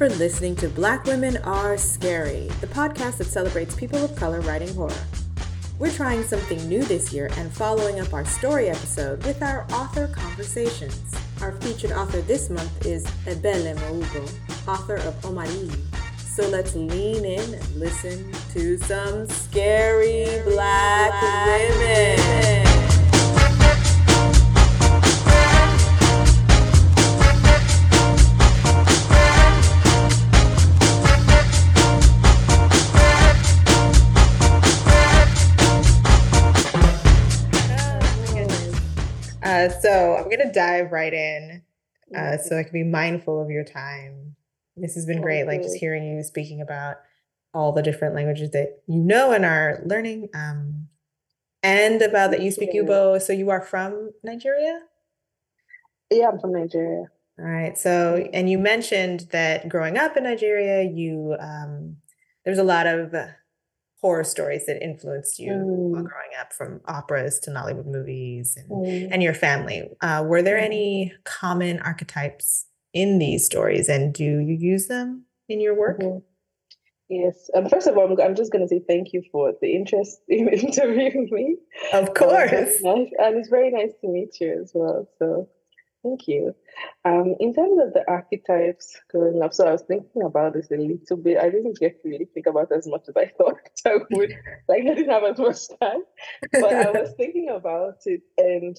for listening to Black Women Are Scary, the podcast that celebrates people of color writing horror. We're trying something new this year and following up our story episode with our author conversations. Our featured author this month is Ebele Mogo, author of oh Omali. So let's lean in and listen to some scary black women. Uh, so I'm gonna dive right in, uh, so I can be mindful of your time. This has been great, like just hearing you speaking about all the different languages that you know and are learning, um, and about that you speak Igbo. So you are from Nigeria. Yeah, I'm from Nigeria. All right. So, and you mentioned that growing up in Nigeria, you um, there's a lot of horror stories that influenced you mm. while growing up, from operas to Nollywood movies and, mm. and your family. Uh, were there mm. any common archetypes in these stories, and do you use them in your work? Mm-hmm. Yes. Um, first of all, I'm, I'm just going to say thank you for the interest in interviewing me. Of course. Um, nice. And it's very nice to meet you as well. So Thank you. Um, in terms of the archetypes growing up, so I was thinking about this a little bit. I didn't get to really think about as much as I thought I would. Like I didn't have as much time, but I was thinking about it, and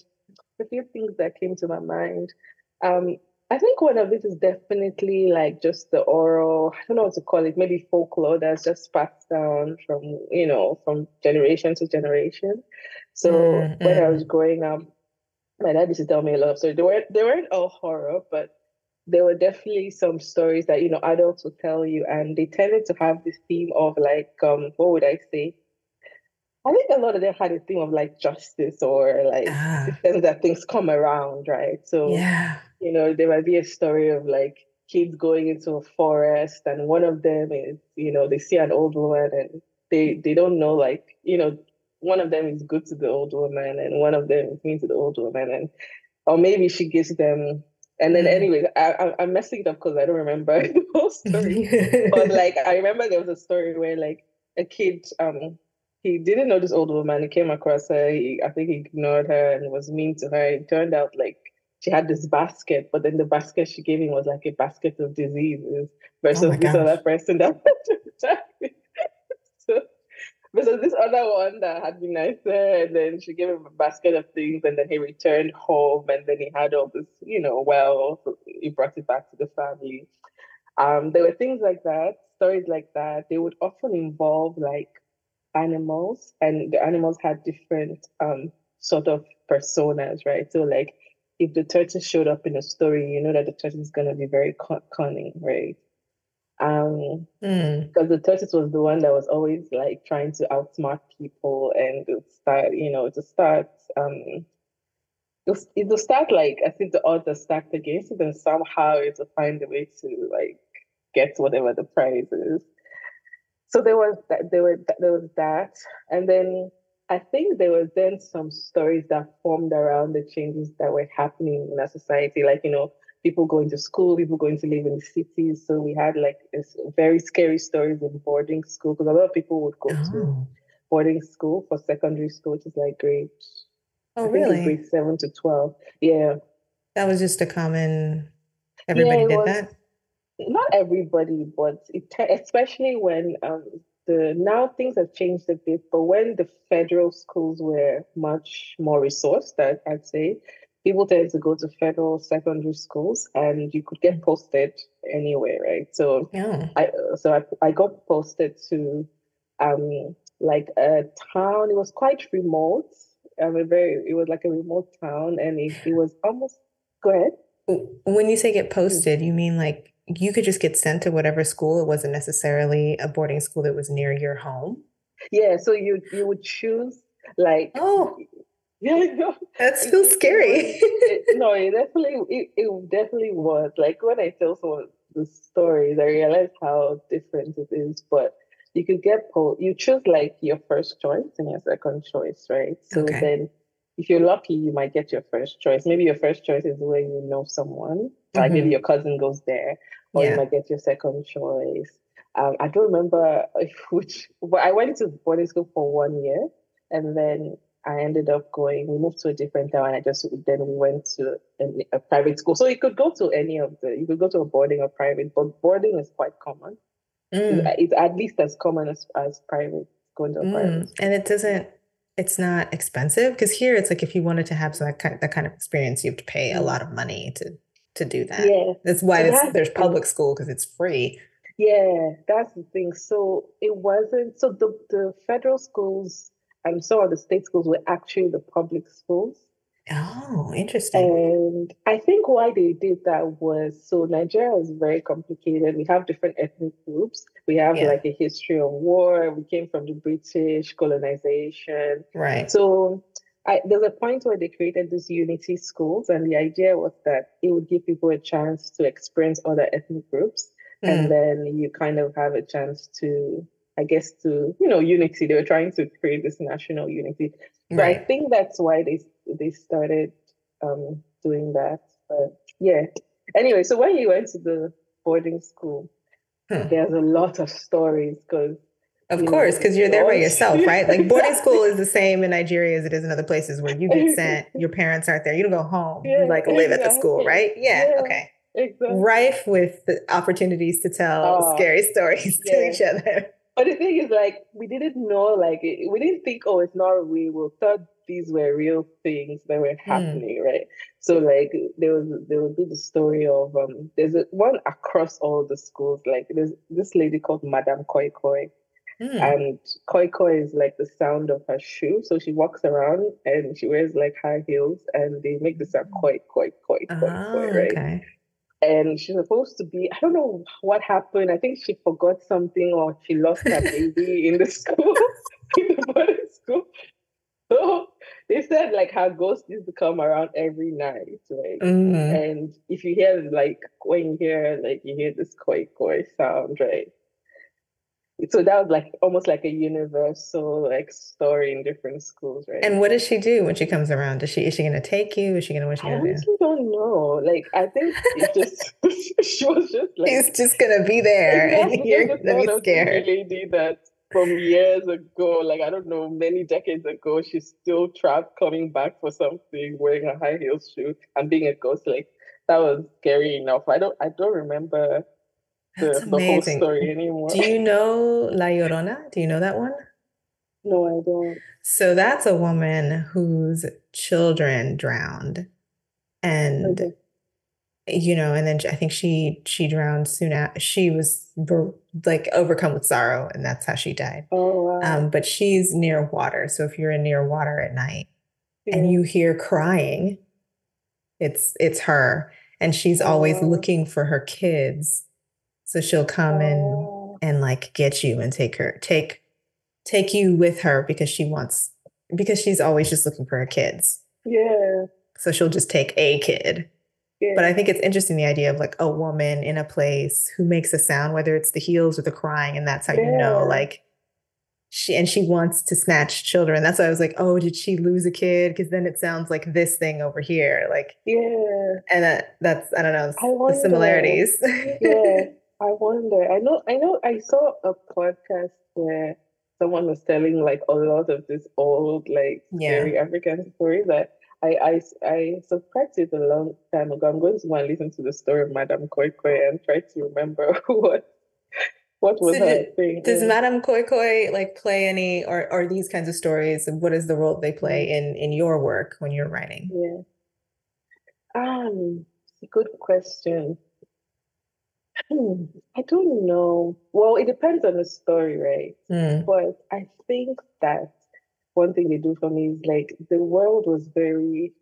a few things that came to my mind. Um, I think one of it is definitely like just the oral. I don't know what to call it. Maybe folklore that's just passed down from you know from generation to generation. So mm-hmm. when I was growing up, my dad used to tell me a lot of stories. They weren't they weren't all horror, but there were definitely some stories that you know adults would tell you, and they tended to have this theme of like um what would I say? I think a lot of them had a theme of like justice or like ah. the sense that things come around, right? So yeah, you know, there might be a story of like kids going into a forest and one of them is, you know, they see an old woman and they they don't know like, you know, one of them is good to the old woman and one of them is mean to the old woman and or maybe she gives them and then mm. anyway I, I am messing it up because I don't remember the whole story. But like I remember there was a story where like a kid um he didn't know this old woman. He came across her. He, I think he ignored her and was mean to her. It turned out like she had this basket but then the basket she gave him was like a basket of diseases versus oh this other person that but so this other one that had been nicer, and then she gave him a basket of things, and then he returned home, and then he had all this, you know, well, he brought it back to the family. Um, there were things like that, stories like that. They would often involve like animals, and the animals had different um sort of personas, right? So like if the turtle showed up in a story, you know that the turtle is gonna be very cunning, right? Um, mm. because the tortoise was the one that was always like trying to outsmart people and start, you know, to start, um, it will start like I think the odds are stacked against it, and somehow it will find a way to like get whatever the prize is. So there was that. There were there was that, and then I think there was then some stories that formed around the changes that were happening in our society, like you know people going to school, people going to live in the cities. So we had like very scary stories in boarding school because a lot of people would go oh. to boarding school for secondary school, which is like grade. Oh, really? Grade seven to twelve. Yeah. That was just a common. Everybody yeah, did was, that. Not everybody, but it, especially when um, the now things have changed a bit. But when the federal schools were much more resourced, I'd say people tend to go to federal secondary schools and you could get posted anywhere right? So yeah. i so I, I got posted to um like a town. It was quite remote. Um, a very it was like a remote town and it, it was almost go ahead. When you say get posted you mean like you could just get sent to whatever school. It wasn't necessarily a boarding school that was near your home? Yeah so you you would choose like oh yeah, That's still scary. it, no, it definitely it, it definitely was. Like when I tell someone the stories, I realize how different it is. But you could get pulled. you choose like your first choice and your second choice, right? So okay. then if you're lucky, you might get your first choice. Maybe your first choice is where you know someone. Like mm-hmm. maybe your cousin goes there. or Yeah. you might get your second choice. Um, I don't remember which, but I went to boarding school for one year, and then I ended up going. We moved to a different town, and I just then we went to a, a private school. So you could go to any of the, you could go to a boarding or private, but boarding is quite common. Mm, It's, at least as common as as private going to a private. mm. And it doesn't, it's not expensive because here it's like if you wanted to have that kind, that kind of experience, you have to pay a Mm. lot of money to to do that. Yeah, That's why that's there's public school because it's free. Yeah, that's the thing. So it wasn't so the the federal schools and some of the state schools were actually the public schools. Oh, interesting. And I think why they did that was so Nigeria is very complicated. We have different ethnic groups. We have Yeah. like a history of war. We came from the British colonization. Right. So I, there's a point where they created these unity schools, and the idea was that it would give people a chance to experience other ethnic groups Mm, and then you kind of have a chance to i guess to you know unity they were trying to create this national unity so i think that's why they they started um doing that but yeah anyway so when you went to the boarding school Hmm. there's a lot of stories because Of course, because you're there by yourself, right? Like boarding school is the same in Nigeria as it is in other places where you get sent, your parents aren't there, you don't go home, you like live at the school, right? Yeah, Yeah. okay. exactly Rife with the opportunities to tell Oh, scary stories to each other. But the thing is, like, we didn't know, like, we didn't think, oh, it's not real. We thought these were real things that were happening, right? So, like, there was there would be the story of um, there's a, one across all the schools. Like, there's this lady called Madame Koi Koi, Mm, and Koi Koi is like the sound of her shoe. So she walks around and she wears like high heels, and they make the sound Koi Koi Koi Koi Oh, Koi, right? okay. And she's supposed to be i don't know what happened. I think she forgot something or she lost her baby in the school in the boarding school. So they said like her ghost used to come around every night right Mm, and if you hear like when you hear like you hear this koi koi sound right so that was like almost like a universal like story in different schools right And what does she do when she comes around? Does she is she gonna take you? Is she gonna what she I gonna do? honestly don't know. Like, I think it just she was just like She's just gonna be there and you're gonna be scared. lady that from years ago, like I don't know, many decades ago, she's still trapped coming back for something, wearing a high heel shoe and being a ghost. Like that was scary enough. I don't I don't remember the, That's the whole amazing. story anymore. Do you know La Llorona? Do you know that one? No, I don't. So that's a woman whose children drowned. And Okay. you know, and then I think she she drowned soon after she was like overcome with sorrow, and that's how she died. Oh wow. Um, but she's near water. So if you're in near water at night and you hear crying, it's it's her. And she's always Oh. looking for her kids. So she'll come and Oh, and like get you and take her take take you with her because she wants because she's always just looking for her kids. yeah. So she'll just take a kid. Yeah. But I think it's interesting the idea of like a woman in a place who makes a sound, whether it's the heels or the crying, and that's how you know, like she and she wants to snatch children. That's why I was like, oh, did she lose a kid? Because then it sounds like this thing over here, like, yeah. and that, that's I don't know I the similarities. yeah, I wonder. I know. I know. I saw a podcast where someone was telling like a lot of this old, like Yeah. scary African story that I I I subscribed to it a long time ago. I'm going to go and listen to the story of Madame Koi Koi and try to remember what what was So thing. Does yeah. Madame Koi Koi like play any or or these kinds of stories? and What is the role they play in in your work when you're writing? Yeah. Um, it's a good question. Hmm, I don't know. Well, it depends on the story, right? Mm, But I think that one thing they do for me is like the world was very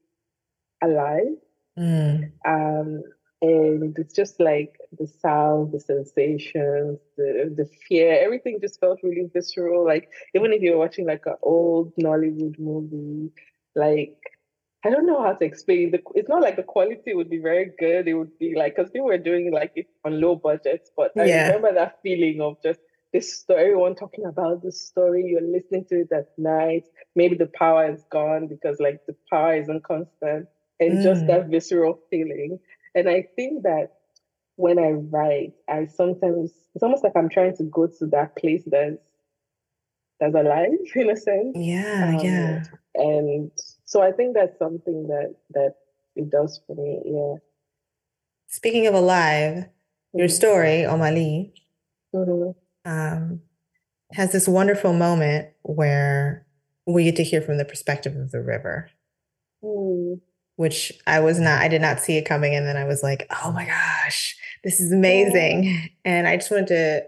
alive. mm, Um, and it's just like the sound, the sensations, the the fear, everything just felt really visceral. Like even if you're watching like an old Nollywood movie, like I don't know how to explain. The, it's not like the quality would be very good. It would be like because people were doing like it on low budgets, but I Yeah. remember that feeling of just this story, everyone talking about the story. You're listening to it at night. Maybe the power is gone because like the power isn't constant, and just Mm. that visceral feeling. And I think that when I write, I sometimes it's almost like I'm trying to go to that place that's that's alive in a sense. Yeah, um, yeah. And so I think that's something that that it does for me. Yeah. Speaking of alive, mm-hmm. your story, Omali, mm-hmm. um, has this wonderful moment where we get to hear from the perspective of the river. Mm. Which I was not, I did not see it coming. And then I was like, oh my gosh, this is amazing. Yeah. And I just wanted to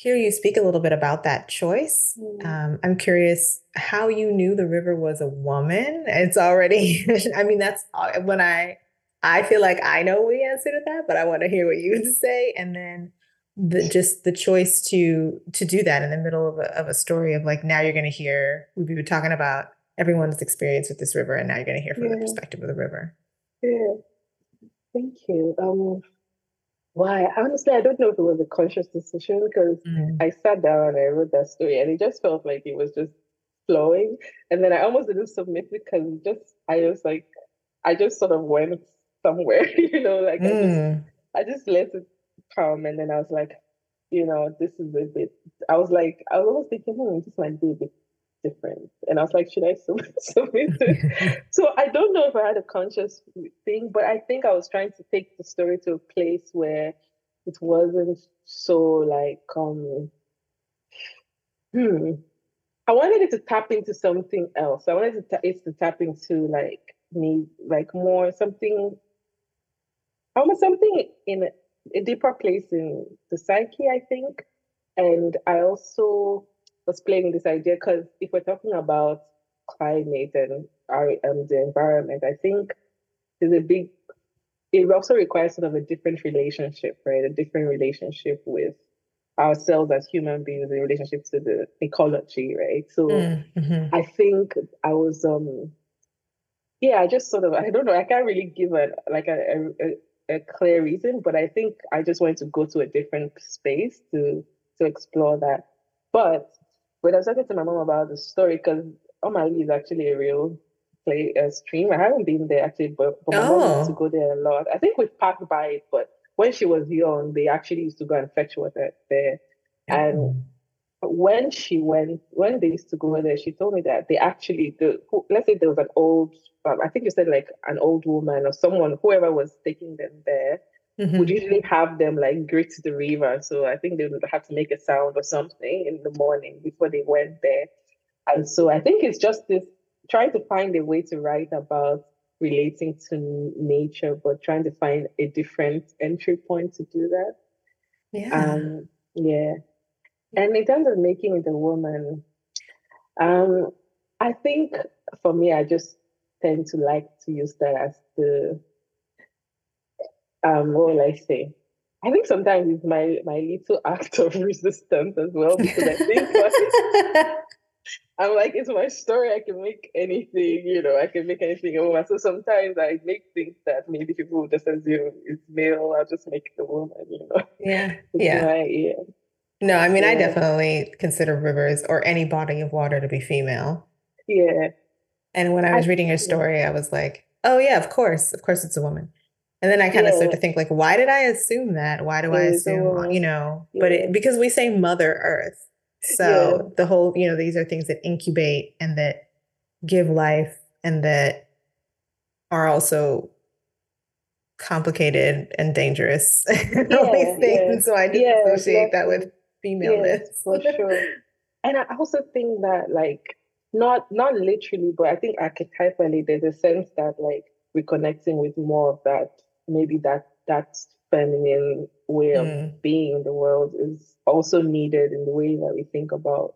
hear you speak a little bit about that choice. Mm. Um, I'm curious how you knew the river was a woman. It's already, I mean, that's uh, when I, I feel like I know the answer to that, but I want to hear what you would say. And then the just the choice to to do that in the middle of a, of a story of like now you're going to hear we were talking about everyone's experience with this river and now you're going to hear from yeah. the perspective of the river yeah thank you um why honestly i don't know if it was a conscious decision because mm. i sat down and i wrote that story and it just felt like it was just flowing and then i almost didn't submit it because just i was like i just sort of went somewhere you know like mm. i just mm. i just let it come and then i was like you know this is a bit i was like i was almost thinking hmm, this might be a bit different. And I was like, should I submit, submit it? so I don't know if I had a conscious thing, but I think I was trying to take the story to a place where it wasn't so like um hmm. I wanted it to tap into something else. I wanted it to, it to tap into like me, like more something, almost something in a, a deeper place in the psyche, I think. And I also explaining this idea because if we're talking about climate and our um, the environment, I think there's a big. It also requires sort of a different relationship, right? A different relationship with ourselves as human beings in relationship to the ecology, right? So mm-hmm. I think I was um yeah, I just sort of I don't know, I can't really give a like a, a, a clear reason, but I think I just wanted to go to a different space to to explore that. But when I was talking to my mom about the story, because Omali is actually a real play a stream. I haven't been there actually, but, but my oh. mom used to go there a lot. I think we've passed by it, but when she was young, they actually used to go and fetch water there. And mm. when she went, when they used to go there, she told me that they actually, the let's say there was an old, um, I think you said like an old woman or someone, whoever was taking them there, mm-hmm. would usually have them like grit the river. So I think they would have to make a sound or something in the morning before they went there. And so I think it's just this trying to find a way to write about relating to nature, but trying to find a different entry point to do that. Yeah. Um, yeah. And in terms of making it a woman, um, I think for me, I just tend to like to use that as the um, what will I say? I think sometimes it's my my little act of resistance as well because I think I'm like it's my story. I can make anything, you know, I can make anything a woman. So sometimes I make things that maybe people just assume it's male. I'll just make the woman, you know. Yeah, yeah. My, yeah. No, I mean yeah. I definitely consider rivers or any body of water to be female. Yeah. And when I was I, reading your story, I was like, oh yeah, of course, of course, it's a woman. And then I kind of yeah. start to think like, why did I assume that? Why do I mm-hmm. assume, uh, you know, yeah. but it, because we say mother earth. So yeah. the whole, you know, these are things that incubate and that give life and that are also complicated and dangerous. all these things. So I just associate that with femaleness. for sure. And I also think that like not not literally, but I think archetypally there's a sense that like we're connecting with more of that maybe that that feminine way of mm. being in the world is also needed in the way that we think about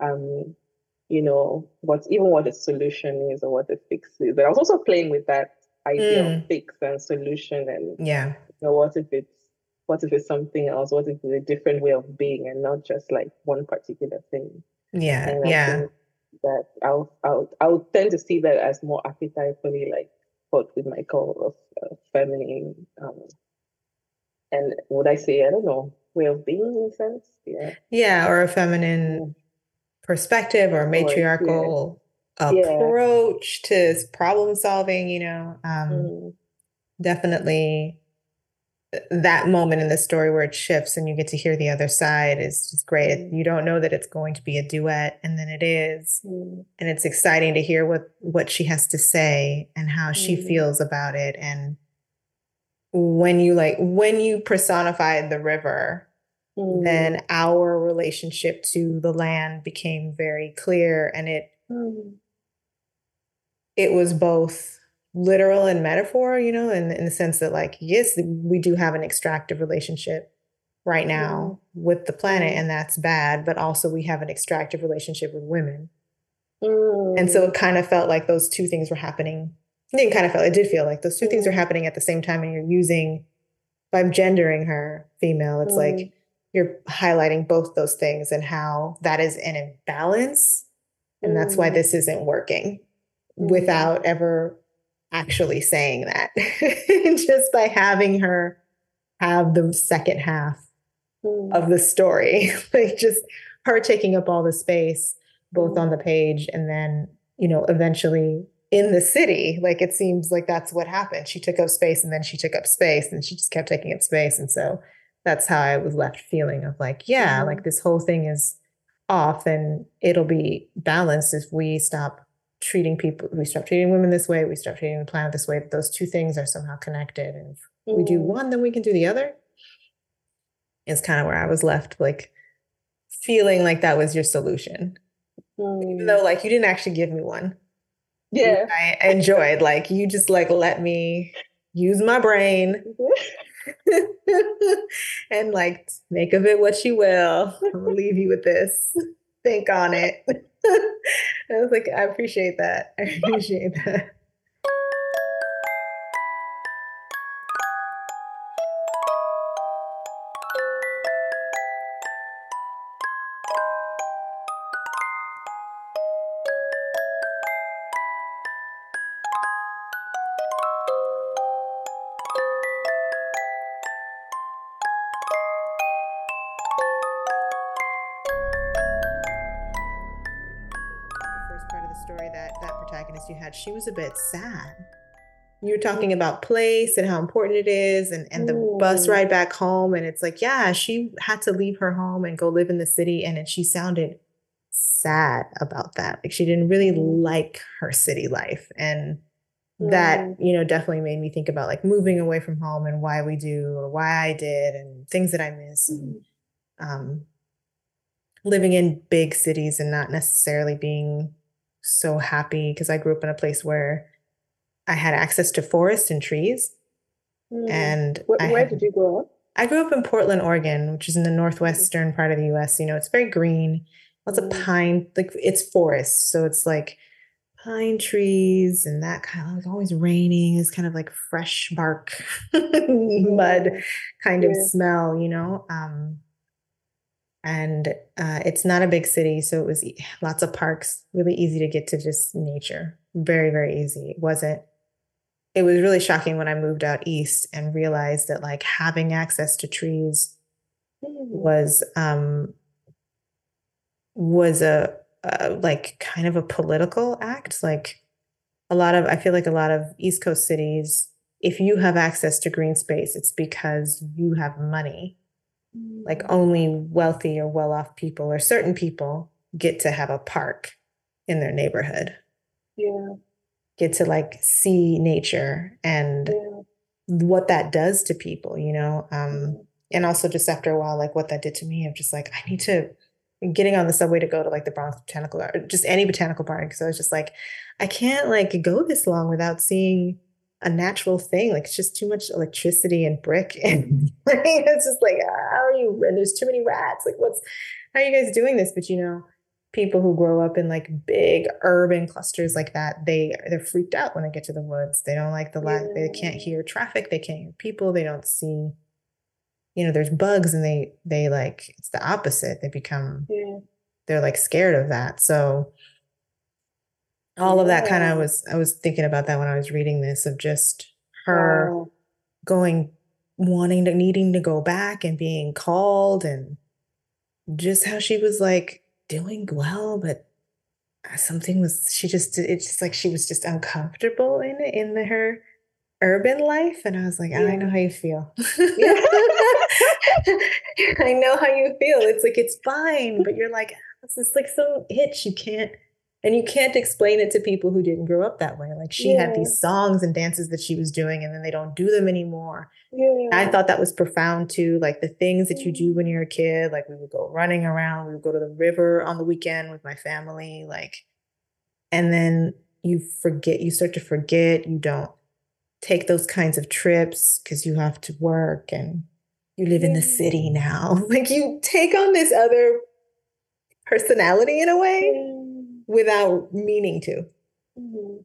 um you know what even what the solution is or what the fix is. But i was also playing with that idea mm. of fix and solution and yeah. you know what if it's what if it's something else? What if it's a different way of being and not just like one particular thing? Yeah yeah. that I'll, I'll I'll tend to see that as more archetypally like what we might call of feminine, um, and would I say, I don't know, way of being in a sense? Yeah. Yeah, or a feminine perspective or matriarchal approach yeah. to problem solving, you know. Um, mm. Definitely that moment in the story where it shifts and you get to hear the other side is just great. Mm. You don't know that it's going to be a duet, and then it is. Mm. and it's exciting to hear what what she has to say and how mm. she feels about it. And when you like when you personified the river, mm. then our relationship to the land became very clear, and it it was both literal and metaphor, you know, in, in the sense that, like, yes, we do have an extractive relationship right now mm. with the planet, and that's bad, but also we have an extractive relationship with women. Mm. And so it mm. kind of felt like those two things were happening. It didn't kind of feel, it did feel like those two mm. things are happening at the same time, and you're using, by gendering her female, it's like mm. you're highlighting both those things and how that is an imbalance. And that's why this isn't working without ever actually saying that just by having her have the second half mm. of the story like just her taking up all the space both mm. on the page and then you know eventually in the city like it seems like that's what happened she took up space and then she took up space and she just kept taking up space and so that's how i was left feeling of like yeah mm. like this whole thing is off and it'll be balanced if we stop treating people, we start treating women this way, we start treating the planet this way. Those two things are somehow connected. And if mm. we do mm. one, then we can do the other. Is kind of where I was left, like feeling like that was your solution. Mm. Even though like you didn't actually give me one. Yeah. I enjoyed. Like you just like let me use my brain. and like make of it what you will. I'll leave you with this. Think on it. I was like, I appreciate that. I appreciate that. She was a bit sad. You were talking about place and how important it is and, and the Ooh. bus ride back home. And it's like, yeah, she had to leave her home and go live in the city. And it, she sounded sad about that. Like she didn't really mm. like her city life. And that, mm. you know, definitely made me think about like moving away from home and why we do or why I did and things that I miss. And, mm. um, living in big cities and not necessarily being so happy because I grew up in a place where I had access to forests and trees. Mm. And where, where had, did you grow up? I grew up in Portland, Oregon, which is in the northwestern part of the US. You know, it's very green, lots mm. of pine, like it's forest. So it's like pine trees and that kind of it's always raining is kind of like fresh bark mud kind yeah. of smell, you know. Um and uh, it's not a big city so it was lots of parks really easy to get to just nature. Very very easy. It wasn't it was really shocking when i moved out east and realized that like having access to trees was um was a, a like kind of a political act. Like a lot of i feel like a lot of east coast cities if you have access to green space it's because you have money like only wealthy or well off people or certain people get to have a park in their neighborhood. Yeah. Get to like see nature and yeah. what that does to people, you know? Um, and also just after a while, like what that did to me, I'm just like, I need to getting on the subway to go to like the Bronx Botanical Garden, just any botanical park. Because I was just like, I can't like go this long without seeing a natural thing. Like it's just too much electricity and brick. And mm-hmm. it's just like, how are you? And there's too many rats. Like, what's, how are you guys doing this? But you know, people who grow up in like big urban clusters like that, they they're freaked out when they get to the woods. They don't like the lack, they can't hear traffic, they can't hear people, they don't see, you know, there's bugs and they they like it's the opposite. They become yeah. they're like scared of that. So all of that kind of was I was thinking about that when I was reading this of just her wow. going wanting to needing to go back and being called and just how she was like doing well but uh, something was she just it's just like she was just uncomfortable in it in the, her urban life and I was like, yeah. I know how you feel. Yeah. I know how you feel. It's like it's fine, but you're like, ah, it's just like some itch you can't and you can't explain it to people who didn't grow up that way. Like she yeah. had these songs and dances that she was doing and then they don't do them anymore. Yeah. I thought that was profound too. Like the things that you do when you're a kid, like we would go running around, we would go to the river on the weekend with my family, like and then you forget, you start to forget, you don't take those kinds of trips because you have to work and you live in the city now. Like you take on this other personality in a way without meaning to. Mm-hmm.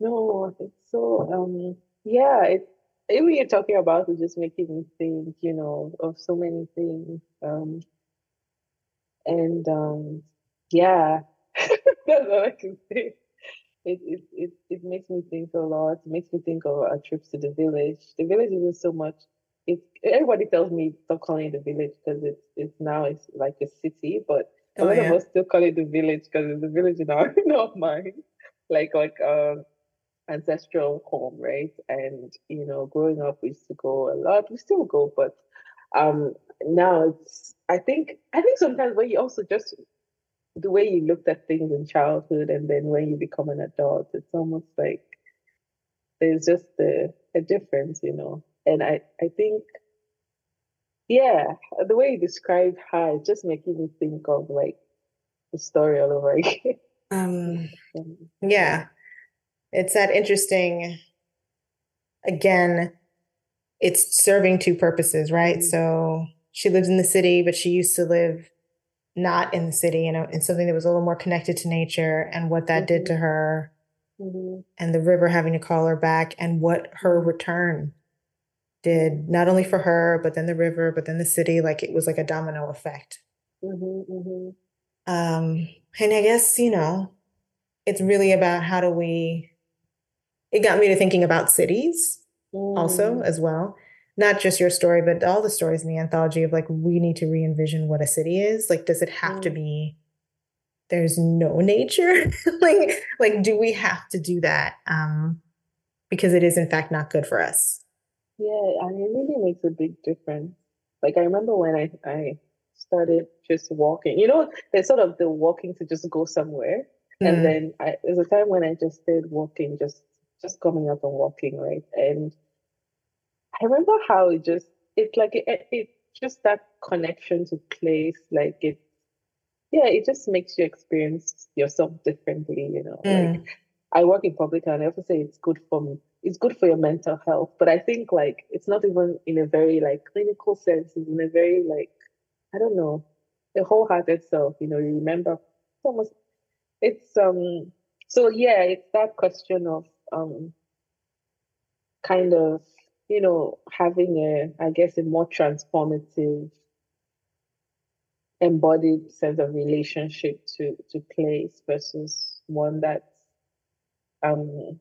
No, it's so um yeah, it even you're talking about it just making me think, you know, of so many things. Um and um yeah, that's all I can say. It, it it it makes me think a lot. It makes me think of our trips to the village. The village isn't so much it's everybody tells me stop calling it the village because it's it's now it's like a city, but a lot yeah. of us still call it the village because it's the village in our in our mind, like like um ancestral home, right? And you know, growing up, we used to go a lot. We still go, but um now it's. I think I think sometimes when you also just the way you looked at things in childhood and then when you become an adult, it's almost like there's just a, a difference, you know. And I I think yeah, the way you describe her is just making me think of like the story all over again. Um, yeah, it's that interesting. Again, it's serving two purposes, right? Mm-hmm. So she lives in the city, but she used to live not in the city, you know, in something that was a little more connected to nature and what that mm-hmm. did to her, mm-hmm. and the river having to call her back, and what her return did not only for her, but then the river, but then the city. Like it was like a domino effect. Mm-hmm, mm-hmm. Um, and I guess, you know, it's really about how do we, it got me to thinking about cities mm. also as well. Not just your story, but all the stories in the anthology of like, we need to re envision what a city is. Like, does it have mm. to be there's no nature like like do we have to do that um because it is in fact not good for us yeah, and it really makes a big difference. Like I remember when I, I started just walking, you know, there's sort of the walking to just go somewhere. Mm. And then I, there's a time when I just started walking, just just coming up and walking, right? And I remember how it just it's like it, it just that connection to place, like it yeah, it just makes you experience yourself differently, you know. Mm. Like I work in public and I also say it's good for me it's good for your mental health. But I think like it's not even in a very like clinical sense, it's in a very like, I don't know, the wholehearted self, you know, you remember it's almost it's um so yeah, it's that question of um kind of, you know, having a I guess a more transformative embodied sense of relationship to to place versus one that's um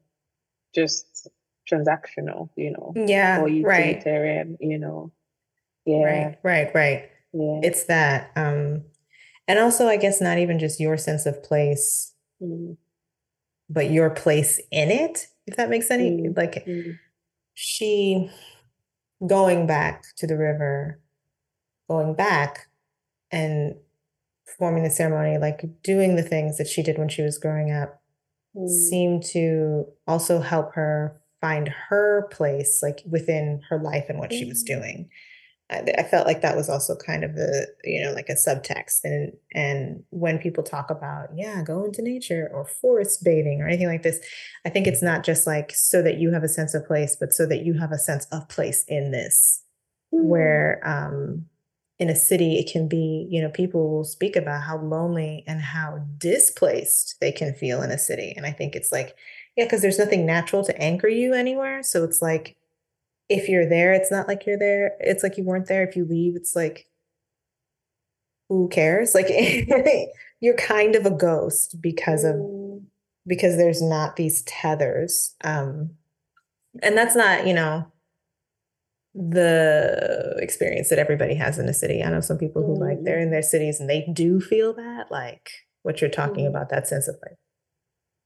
just transactional, you know. Yeah. Or utilitarian, right. you know. Yeah. Right, right, right. Yeah. It's that. Um and also I guess not even just your sense of place, mm. but your place in it, if that makes any mm. like mm. she going back to the river, going back and performing the ceremony, like doing the things that she did when she was growing up mm. seemed to also help her find her place like within her life and what mm. she was mm. doing I, felt like that was also kind of the you know like a subtext and and when people talk about yeah go into nature or forest bathing or anything like this i think it's not just like so that you have a sense of place but so that you have a sense of place in this mm. where um in a city, it can be, you know, people will speak about how lonely and how displaced they can feel in a city. And I think it's like, yeah, because there's nothing natural to anchor you anywhere. So it's like, if you're there, it's not like you're there. It's like you weren't there. If you leave, it's like, who cares? Like you're kind of a ghost because of mm. because there's not these tethers. Um, and that's not, you know, the experience that everybody has in a city. I know some people who mm. like they're in their cities and they do feel that, like what you're talking mm. about, that sense of like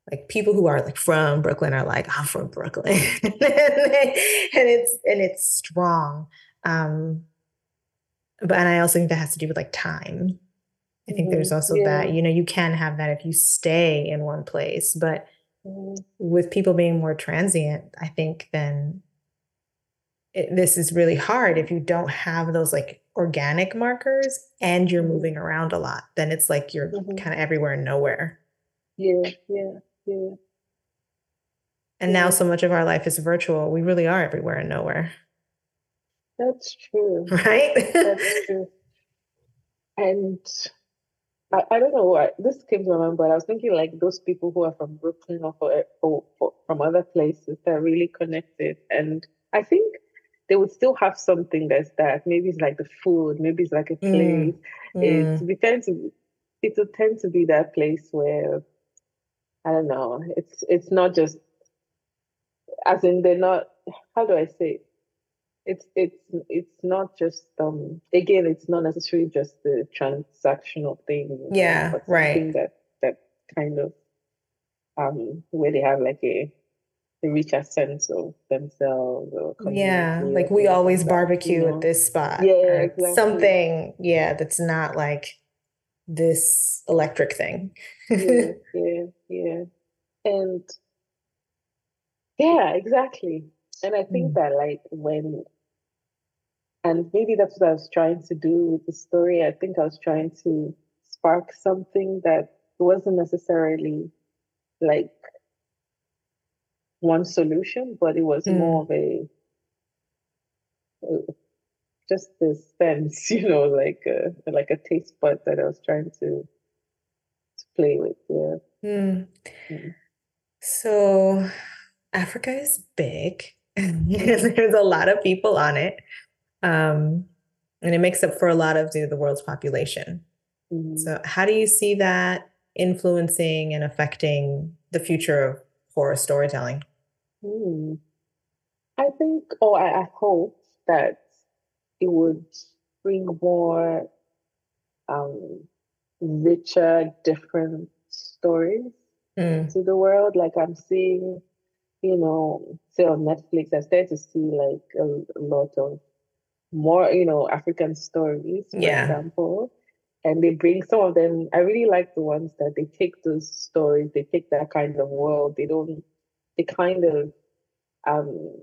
like people who are like from Brooklyn are like, I'm from Brooklyn. and it's and it's strong. Um, but and I also think that has to do with like time. I think mm-hmm. there's also yeah. that, you know, you can have that if you stay in one place, but mm-hmm. with people being more transient, I think then it, this is really hard if you don't have those like organic markers and you're mm-hmm. moving around a lot. Then it's like you're mm-hmm. kind of everywhere and nowhere. Yeah, yeah, yeah. And yeah. now so much of our life is virtual. We really are everywhere and nowhere. That's true. Right? That's true. And I, I don't know what this came to my mind, but I was thinking like those people who are from Brooklyn or, for, or, or from other places that are really connected. And I think they would still have something that's that. Maybe it's like the food, maybe it's like a mm, place. Mm. It's we tend to it will tend to be that place where I don't know, it's it's not just as in they're not how do I say it's it's it's not just um again it's not necessarily just the transactional thing yeah but right that that kind of um where they have like a a sense of themselves or yeah like we always like barbecue you know? at this spot yeah exactly. something yeah that's not like this electric thing yeah, yeah yeah and yeah exactly and i think mm. that like when and maybe that's what I was trying to do with the story. I think I was trying to spark something that wasn't necessarily like one solution, but it was mm. more of a uh, just this sense, you know, like a like a taste bud that I was trying to to play with. Yeah. Mm. Mm. So Africa is big. There's a lot of people on it. Um, and it makes up for a lot of the, the world's population. Mm-hmm. So, how do you see that influencing and affecting the future of horror storytelling? Mm. I think, or I, I, hope that it would bring more um, richer, different stories mm. to the world. Like I'm seeing, you know, say on Netflix, I started to see like a, a lot of more, you know, African stories, for yeah. example. And they bring some of them. I really like the ones that they take those stories, they take that kind of world. They don't. They kind of. Um,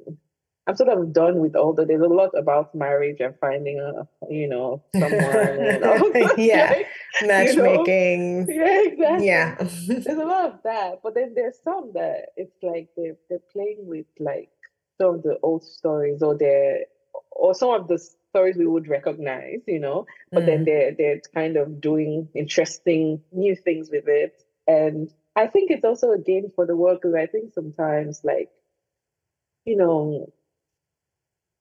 I'm sort of done with all the. There's a lot about marriage and finding a, you know, someone. yeah, matchmaking. You know? Yeah, exactly. Yeah, there's a lot of that, but then there's some that it's like they're they're playing with like some of the old stories or they're or some of the stories we would recognize, you know, but mm. then they're they're kind of doing interesting new things with it. And I think it's also a gain for the world because I think sometimes like, you know,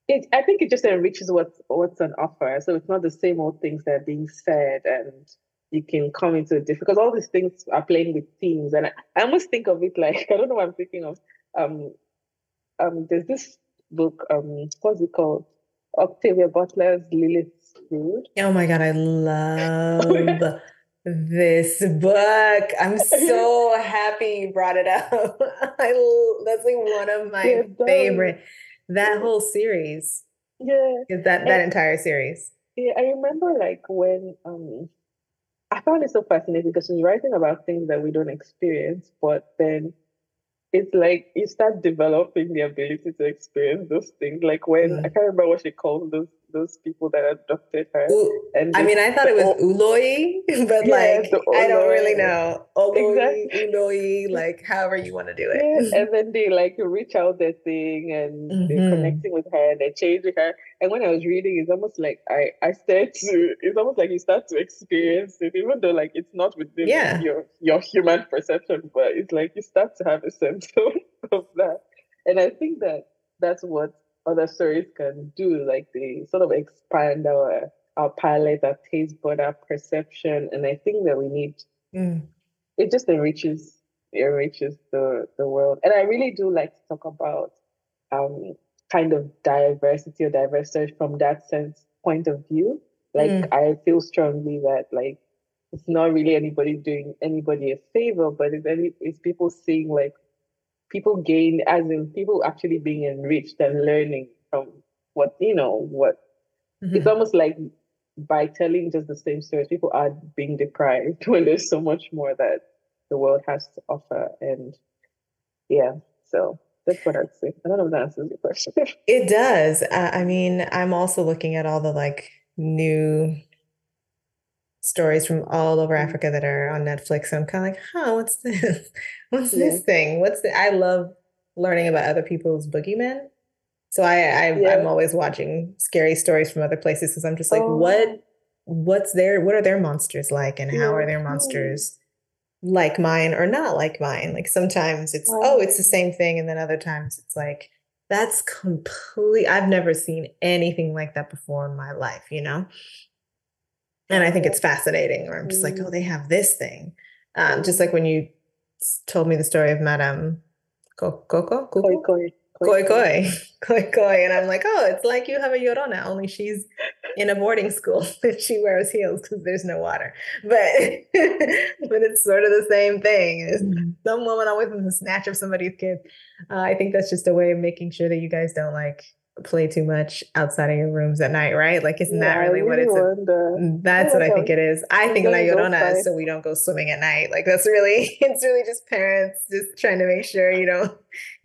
it I think it just enriches what's what's on offer. So it's not the same old things that are being said and you can come into a different because all these things are playing with themes. And I, I almost think of it like I don't know what I'm thinking of. Um um there's this book, um what's it called? Octavia Butler's Lilith's Brood. Oh my god, I love this book. I'm so happy you brought it up. I that's like one of my yeah, favorite. That whole series. Yeah. Is that that and, entire series. Yeah, I remember like when um I found it so fascinating because she's writing about things that we don't experience, but then it's like you start developing the ability to experience those things. Like when. I can't remember what she calls those those people that adopted her. Ooh, and I mean, I thought it was ooloi, but yeah, like I don't really know. ooloi, exactly. ooloi, like however you want to do it. Yeah, and then they like reach out their thing and mm-hmm. they're connecting with her and they're changing her. And when I was reading, it's almost like I I start to. It's almost like you start to experience it, even though like it's not within yeah. your your human perception, but it's like you start to have a sense of, of that. And I think that that's what other stories can do. Like they sort of expand our our palette, our taste bud, our perception. And I think that we need mm. it just enriches enriches the the world. And I really do like to talk about um kind of diversity or diversity from that sense point of view. Like mm. I feel strongly that like it's not really anybody doing anybody a favor, but it's any it's people seeing like people gain as in people actually being enriched and learning from what you know what mm-hmm. it's almost like by telling just the same stories, people are being deprived when there's so much more that the world has to offer. And yeah, so that's what I'd say. I don't know if that answers your question. It does. Uh, I mean, I'm also looking at all the like new stories from all over mm-hmm. Africa that are on Netflix. So I'm kind of like, huh, what's this? What's yeah. this thing? What's the? I love learning about other people's boogeymen. So I, I yeah. I'm always watching scary stories from other places because I'm just like, oh. what, what's their, what are their monsters like, and how are their monsters like mine or not like mine? Like sometimes it's, oh, it's the same thing, and then other times it's like, that's complete. I've never seen anything like that before in my life, you know and I think it's fascinating. Or I'm just like, oh, they have this thing. Um, just like when you told me the story of Madame Coco, Koi Koi, Koi Koi, Koi Koi, and I'm like, oh, it's like you have a Llorona, only she's in a boarding school and she wears heels because there's no water. But but it's sort of the same thing. Mm-hmm. Some woman always in the snatch of somebody's kid. Uh, I think that's just a way of making sure that you guys don't like play too much outside of your rooms at night, right? Like, isn't yeah, that really, what it's? A, that's what I think it is. I think La Llorona is so we don't go swimming at night. Like, that's really, it's really just parents just trying to make sure you don't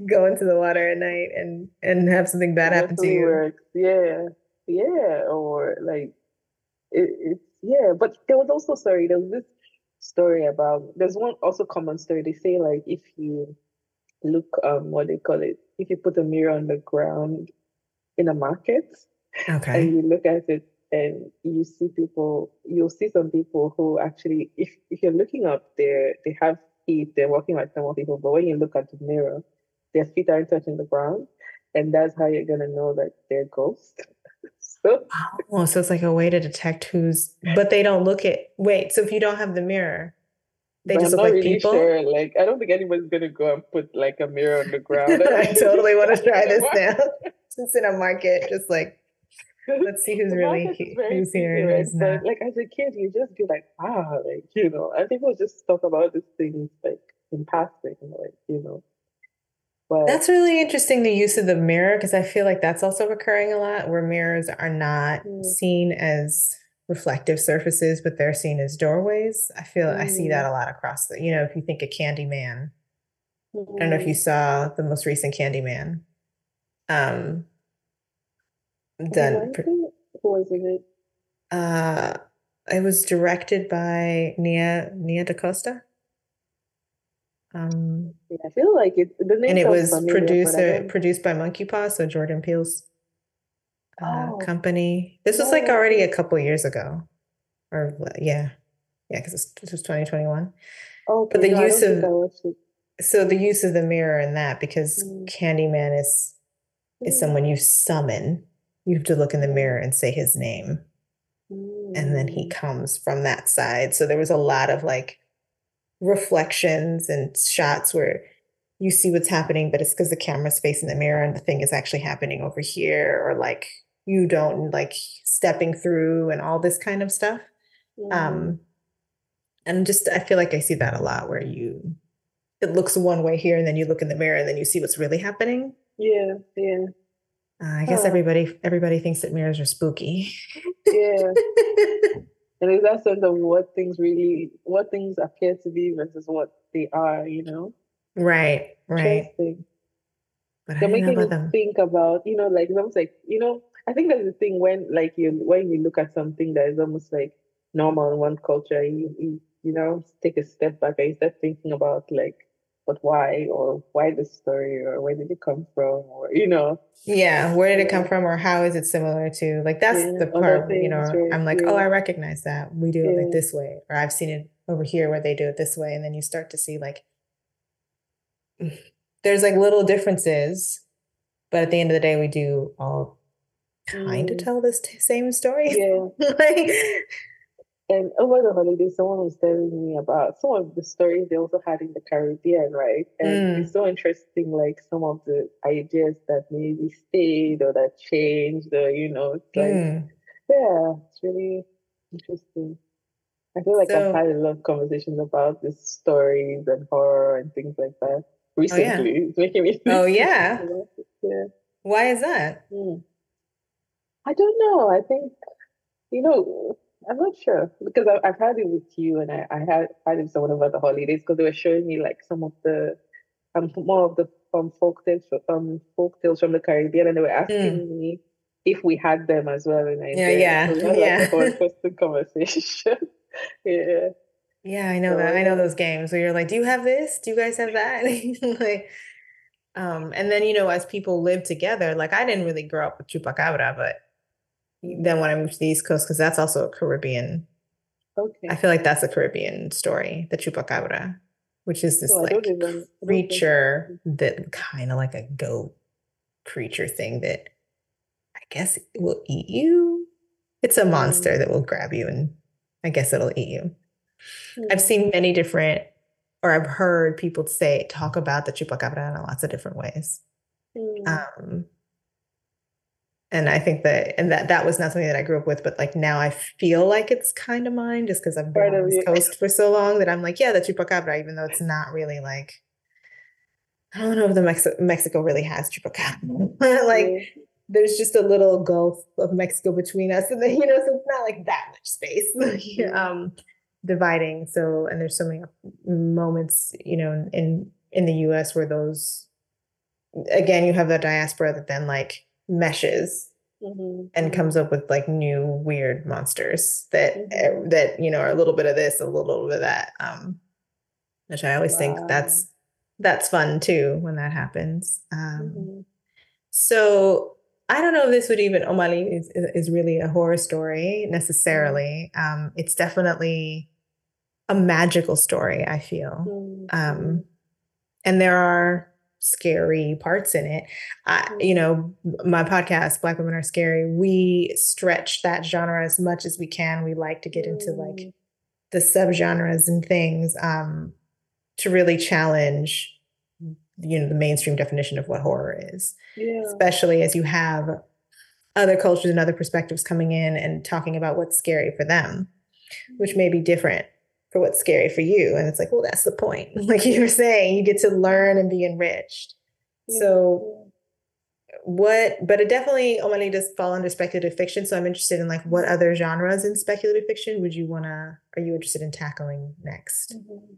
go into the water at night and and have something bad happen to you. Yeah, yeah, or like it, it's yeah. But there was also sorry, there was this story about there's one also common story. They say like if you look um what they call it if you put a mirror on the ground in a market okay. and you look at it and you see people, you'll see some people who actually, if, if you're looking up there, they have feet, they're walking like normal people, but when you look at the mirror, their feet aren't touching the ground. And that's how you're going to know that they're ghosts. so, oh, so it's like a way to detect who's, but they don't look at, wait, so if you don't have the mirror, they just look like really people. Sure. Like I don't think anybody's gonna go and put like a mirror on the ground. I totally want to try this now since in a market, just like let's see who's really who's here and who's not. Like as a kid, you just be like, ah, like you know, and people just talk about these things like in passing, like you know. But that's really interesting. The use of the mirror, because I feel like that's also recurring a lot, where mirrors are not mm. seen as reflective surfaces, but they're seen as doorways. I feel mm. I see that mm. a lot across the. You know, if you think of Candyman, mm. I don't know if you mm. saw the most recent Candyman um done who was it uh it was directed by Nia Nia DaCosta um yeah, I feel like it the name and it was familiar, producer produced by Monkey Paw so Jordan Peele's uh, oh. company this was like oh, already a couple years ago or yeah yeah because this was 2021 oh but the no, use of so the use of the mirror in that because mm. Candyman is is someone you summon. You have to look in the mirror and say his name. Mm. And then he mm. comes from that side. So there was a lot of like reflections and shots where you see what's happening, but it's because the camera's facing the mirror and the thing is actually happening over here, or like you don't like stepping through and all this kind of stuff. Mm. Um, and just I feel like I see that a lot where you it looks one way here and then you look in the mirror and then you see what's really happening. Yeah, yeah. Uh, I guess everybody everybody thinks that mirrors are spooky. Yeah. and it's that sense of what things really what things appear to be versus what they are, you know? Right, right. But They're making me them. think about, you know, like almost like, you know, I think that's the thing when like you when you look at something that is almost like normal in one culture, you you, you know, take a step back and you start thinking about like but why or why this story or where did it come from or you know? Yeah where did it come from or how is it similar to like that's yeah, the part things, you know right, i'm like oh, yeah. oh i recognize that. We do it like this way or i've seen it over here where they do it this way and then you start to see like there's like little differences but at the end of the day we do all kind of mm. tell this t- same story yeah like and over the holidays, someone was telling me about some of the stories they also had in the Caribbean, right? And mm. it's so interesting, like some of the ideas that maybe stayed or that changed, or you know, it's like, mm. yeah, it's really interesting. I feel like So- I've had a lot of conversations about these stories and horror and things like that recently. It's making me. Oh, yeah? Yeah. Why is that? Hmm. I don't know. I think, you know, I'm not sure because I, I've had it with you and I, I had had it with someone over the holidays because they were showing me like some of the um more of the um folk tales um folk tales from the Caribbean and they were asking me if we had them as well in Nigeria. Hmm. yeah, So had, like, yeah. a interesting conversation. yeah. Yeah, I know So, that. I know those games where you're like, "Do you have this? Do you guys have that?" Like, um, and then you know, as people live together, like I didn't really grow up with chupacabra, but then when I moved to the East Coast, because that's also a Caribbean, Okay. I feel like that's a Caribbean story, the chupacabra, which is this I like even I don't think- creature that kind of like a goat creature thing that I guess will eat you. It's a monster Mm. that will grab you and I guess it'll eat you. I've Hmm. seen many different, or I've heard people say, talk about the chupacabra in lots of different ways. Hmm. Um, and I think that, and that that was not something that I grew up with, but like now I feel like it's kind of mine just because I've been on this coast for so long that I'm like, yeah, the chupacabra, even though it's not really like, I don't know if the Mex- Mexico really has chupacabra. like, Yeah. there's just a little gulf of Mexico between us, and then you know, so it's not like that much space um, dividing. So, and there's so many moments, you know, in in the U.S. where those, again, you have the diaspora that then like meshes Mhm. and comes up with like new weird monsters that eh, Mhm. that you know are a little bit of this, a little bit of that. Um, which I always think that's that's fun too when that happens. Um, Mhm. so I don't know if this would even Omali is, is really a horror story necessarily. Um, it's definitely a magical story, I feel. Mhm. Um, and there are scary parts in it. I, you know, my podcast, Black Women Are Scary, we stretch that genre as much as we can. We like to get into like Mm. the subgenres and things um, to really challenge, you know, the mainstream definition of what horror is yeah. especially as you have other cultures and other perspectives coming in and talking about what's scary for them, which may be different for what's scary for you. And it's like, well, that's the point. Like you were saying, you get to learn and be enriched. So what but it definitely Omali does fall under speculative fiction. So I'm interested in like what other genres in speculative fiction would you wanna are you interested in tackling next? Mhm.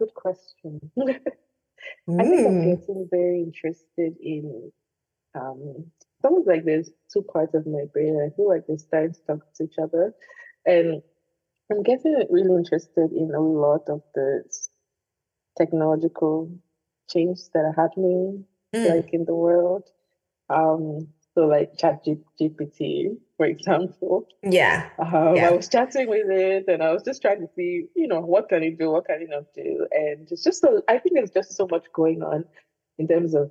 Good question. I think I'm Mm. getting very interested in um it's almost like there's two parts of my brain. I feel like they're starting to talk to each other. And I'm getting really interested in a lot of the technological changes that are happening Mm. like in the world. Um so like chat G- GPT, for example. Yeah. Um, Yeah. I was chatting with it and I was just trying to see, you know, what can it do, what can it not do? And it's just so I think there's just so much going on in terms of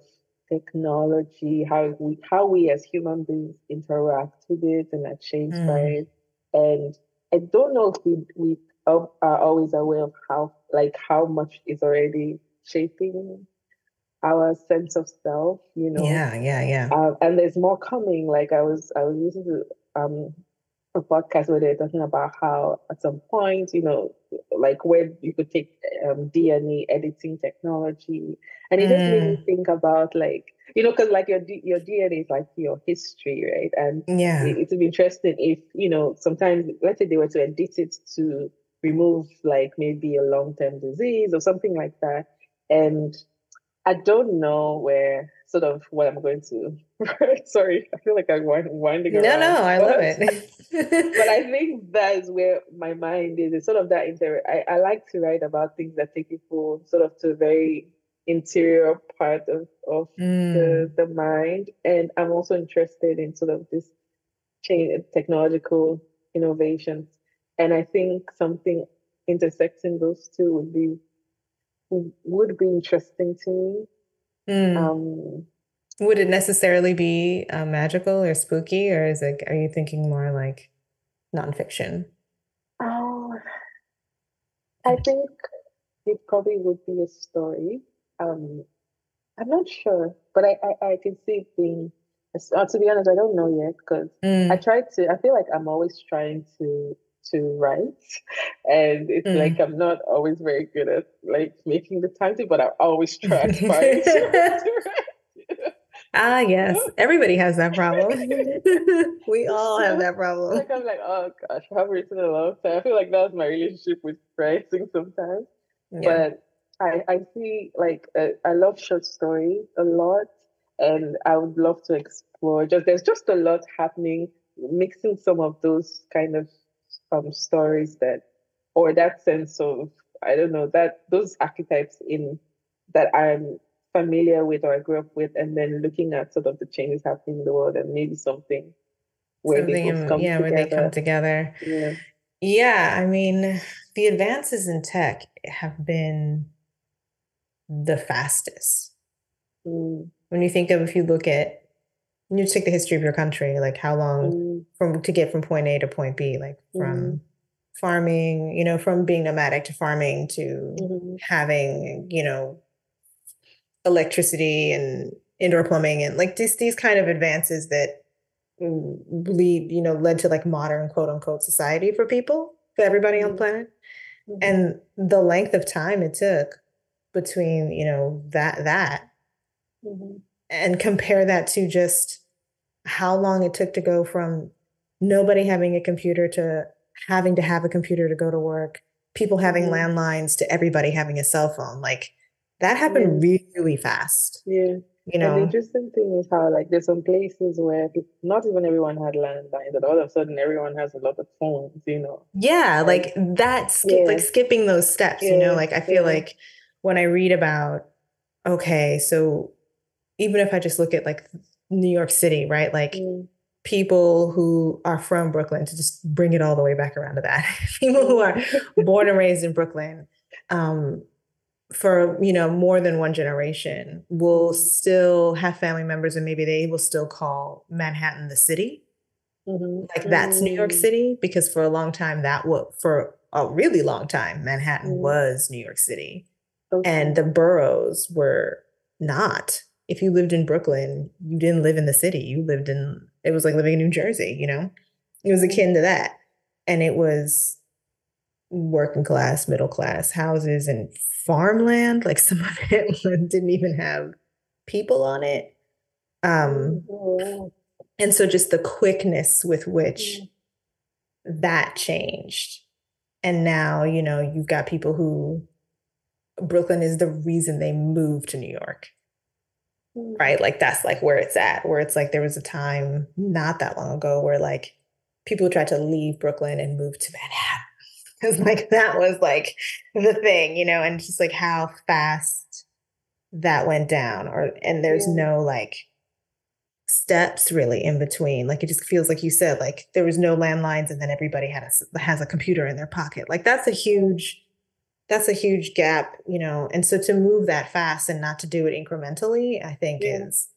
technology, how we how we as human beings interact with it and are changed by Mm. it. And I don't know if we we are always aware of how like how much is already shaping our sense of self, you know. Yeah, yeah, yeah. Um, and there's more coming. Like I was, I was listening to um, a podcast where they're talking about how at some point, you know, like where you could take um, DNA editing technology, and it just made me think about like, you know, because like your your DNA is like your history, right? And Yeah. it, would be interesting if you know sometimes let's say they were to edit it to remove like maybe a long-term disease or something like that and i don't know where sort of what i'm going to sorry i feel like i'm wind- winding around no, no, I love it. but i think that is where my mind is it's sort of that inter I, I like to write about things that take people sort of to a very interior part of of Mm. the, the mind. And I'm also interested in sort of this change technological innovations. And I think something intersecting those two would be would be interesting to me. Mm. Um, Would it necessarily be uh, magical or spooky, or is it, are you thinking more like nonfiction? oh, I think it probably would be a story. Um, I'm not sure, but I, I, I can see it being. Uh, to be honest, I don't know yet because I Mm. try to. I feel like I'm always trying to to write. And it's Mm. like I'm not always very good at like making the time to, but I always try to to write. Ah, yes. Everybody has that problem. we all have that problem. Like I'm like, oh gosh, I haven't written a long time. I feel like that's my relationship with writing sometimes. Yeah. But I, I see like uh, I love short stories a lot, and I would love to explore. Just there's just a lot happening, mixing some of those kind of um stories that, or that sense of I don't know that those archetypes in that I'm familiar with or I grew up with, and then looking at sort of the changes happening in the world and maybe something where they Something in- come yeah, where they come together. together. Yeah. Yeah, I mean, the advances in tech have been the fastest. Mm, When you think of if you look at you take the history of your country, like how long mm, from to get from point A to point B, like from farming, you know, from being nomadic to farming to mhm, having, you know, electricity and indoor plumbing and like these these kind of advances that mm, lead, you know, led to like modern quote unquote society for people, for everybody on the Mhm. planet. mhm, And the length of time it took between, you know, that that mhm, and compare that to just how long it took to go from nobody having a computer to having to have a computer to go to work, people having Mhm. landlines to everybody having a cell phone. Like that happened really fast, Yeah. you And the know? interesting thing is how like there's some places where peop- not even everyone had landlines, and all of a sudden everyone has a lot of phones, you know. Yeah, like that skip like skipping those steps, you know, like I feel yeah. like when I read about okay, so even if I just look at like New York City, right? Like Mm, people who are from Brooklyn to just bring it all the way back around to that. people who are born and raised in Brooklyn, um, for you know more than one generation, will Mhm. still have family members, and maybe they will still call Manhattan the city. mhm, Like that's New York mm, City because for a long time that was for a really long time Manhattan Mm. was New York City, okay. and the boroughs were not. If you lived in Brooklyn, you didn't live in the city. You lived in it was like living in New Jersey, you know? It was akin to that. And it was working class, middle class houses and farmland. Like some of it didn't even have people on it. Um, Oh, and so just the quickness with which Mm. that changed. And now, you know, you've got people who Brooklyn is the reason they moved to New York right? Like that's like where it's at, where it's like there was a time not that long ago where like people tried to leave Brooklyn and move to Manhattan. Because like that was like the thing, you know, and just like how fast that went down, or and there's Yeah. no like steps really in between. Like it just feels like you said, like there was no landlines, and then everybody had a, has a computer in their pocket. Like that's a huge that's a huge gap, you know. And so to move that fast and not to do it incrementally, I think Yeah. is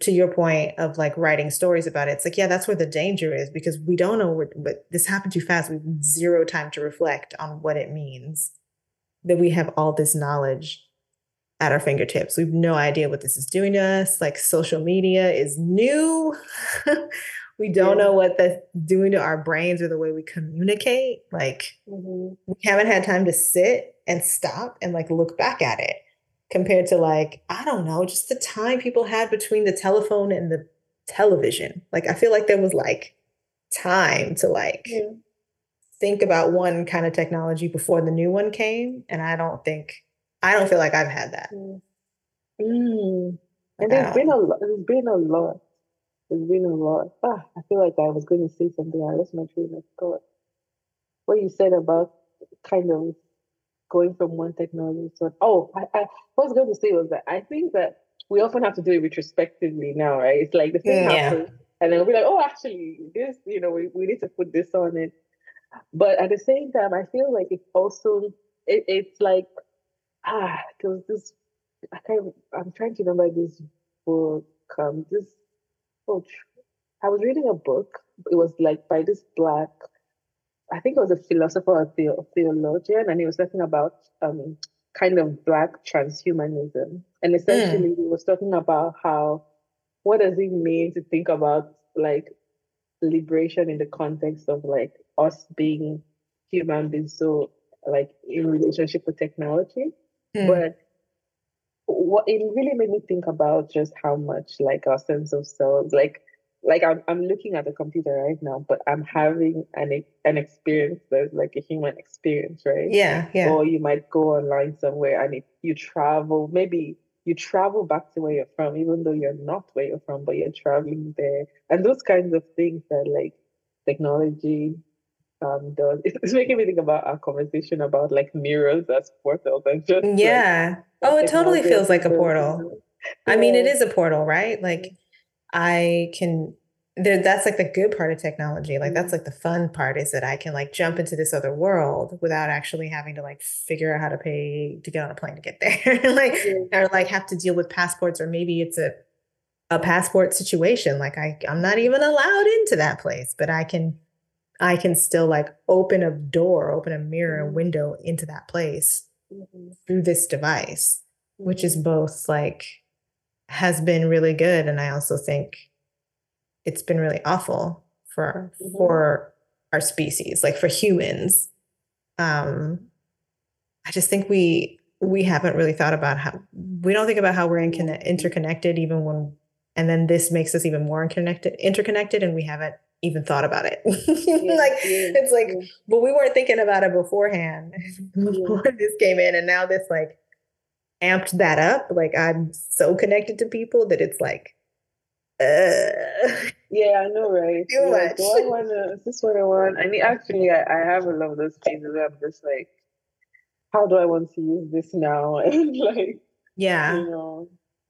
to your point of like writing stories about it. It's like, yeah, that's where the danger is because we don't know what, but this happened too fast. We've zero time to reflect on what it means that we have all this knowledge at our fingertips. We've no idea what this is doing to us. Like social media is new. we don't Yeah. know what that's doing to our brains or the way we communicate. Like mhm, we haven't had time to sit and stop and like look back at it compared to like i don't know just the time people had between the telephone and the television like i feel like there was like time to like yeah. think about one kind of technology before the new one came and i don't think i don't feel like i've had that Mm. Mm. And there's been a lot. There's been a lot. There's been a lot. Ah, I feel like I was going to say something. I lost my train of thought. What you said about kind of going from one technology to oh, I, I what I was going to say was that I think that we often have to do it retrospectively now, right? It's like the thing yeah. happens, and then we'll be like, oh, actually, this, you know, we, we need to put this on it. But at the same time, I feel like it's also it, it's like ah, there was this I can't. I'm trying to remember this book. Um, this oh, I was reading a book. It was like by this black. I think it was a philosopher or theo- theologian, and he was talking about um kind of black transhumanism, and essentially he was talking about how what does it mean to think about like liberation in the context of like us being human beings, so like in relationship with technology. Mm. But what it really made me think about just how much like our sense of self, like like I'm I'm looking at the computer right now, but I'm having an an experience that's like a human experience, right? Yeah, yeah. Or you might go online somewhere and if you travel, maybe you travel back to where you're from, even though you're not where you're from, but you're traveling there. And those kinds of things that like technology um does. It's making me think about our conversation about like mirrors as portals and just yeah. Like, oh, it totally feels like a portal. Yeah. I mean, it is a portal, right? Like I can there that's like the good part of technology like that's like the fun part is that i can like jump into this other world without actually having to like figure out how to pay to get on a plane to get there like or like have to deal with passports or maybe it's a a passport situation like i i'm not even allowed into that place but i can i can still like open a door open a mirror a mm-hmm. window into that place mm-hmm. through this device which is mm-hmm. both like has been really good and i also think it's been really awful for mm-hmm. for our species, like for humans. Um, I just think we we haven't really thought about how we don't think about how we're in interconnected even when and then this makes us even more interconnected interconnected and we haven't even thought about it yeah, like yeah, it's like yeah. but we weren't thinking about it beforehand before this came in and now this like amped that up like i'm so connected to people that it's like uh, yeah, I know, right? Too much. Do I want to? Is this what I want? I mean, actually, I, I have a lot of those cases I'm just like, how do I want to use this now? And like, yeah, you know,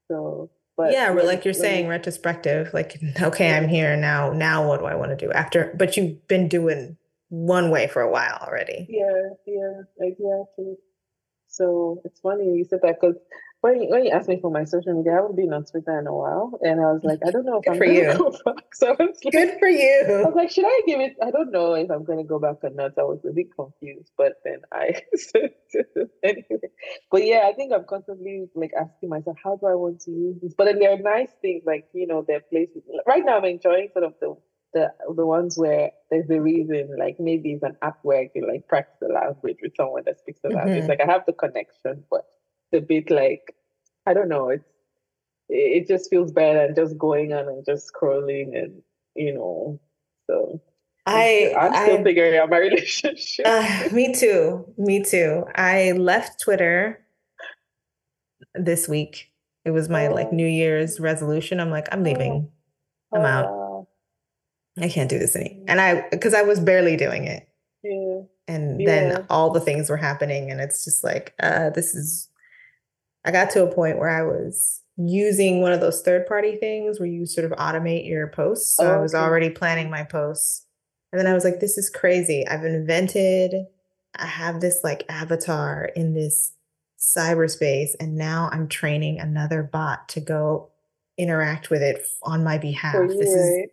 so. But yeah, like, like you're saying, retrospective. Like, okay, I'm here now. Now, what do I want to do after? But you've been doing one way for a while already. Yeah, yeah, exactly. So it's funny you said that because when you, when you asked me for my social media, I haven't been on Twitter in a while, and I was like, I don't know if Good I'm for you. Go back. So I was like, Good for you. I was like, should I give it? I don't know if I'm going to go back or not. I was a bit confused, but then I anyway. But yeah, I think I'm constantly like asking myself, how do I want to use this? But then there are nice things, like you know, there are places. Right now, I'm enjoying sort of the the the ones where there's a reason, like maybe it's an app where I can like practice the language with someone that speaks the language. Mm-hmm. Like I have the connection, but a bit like I don't know. It's it just feels better than just going on and just scrolling and you know. So I I'm still I, figuring out my relationship. Uh, me too. Me too. I left Twitter this week. It was my oh. like New Year's resolution. I'm like, I'm leaving. Oh. I'm out. Oh. I can't do this anymore. And I because I was barely doing it. Yeah. And yeah. then all the things were happening, and it's just like, uh, this is I got to a point where I was using one of those third party things where you sort of automate your posts. So oh, I was already planning my posts. And then I was like, this is crazy. I've invented, I have this like avatar in this cyberspace. And now I'm training another bot to go interact with it on my behalf. Oh, this is,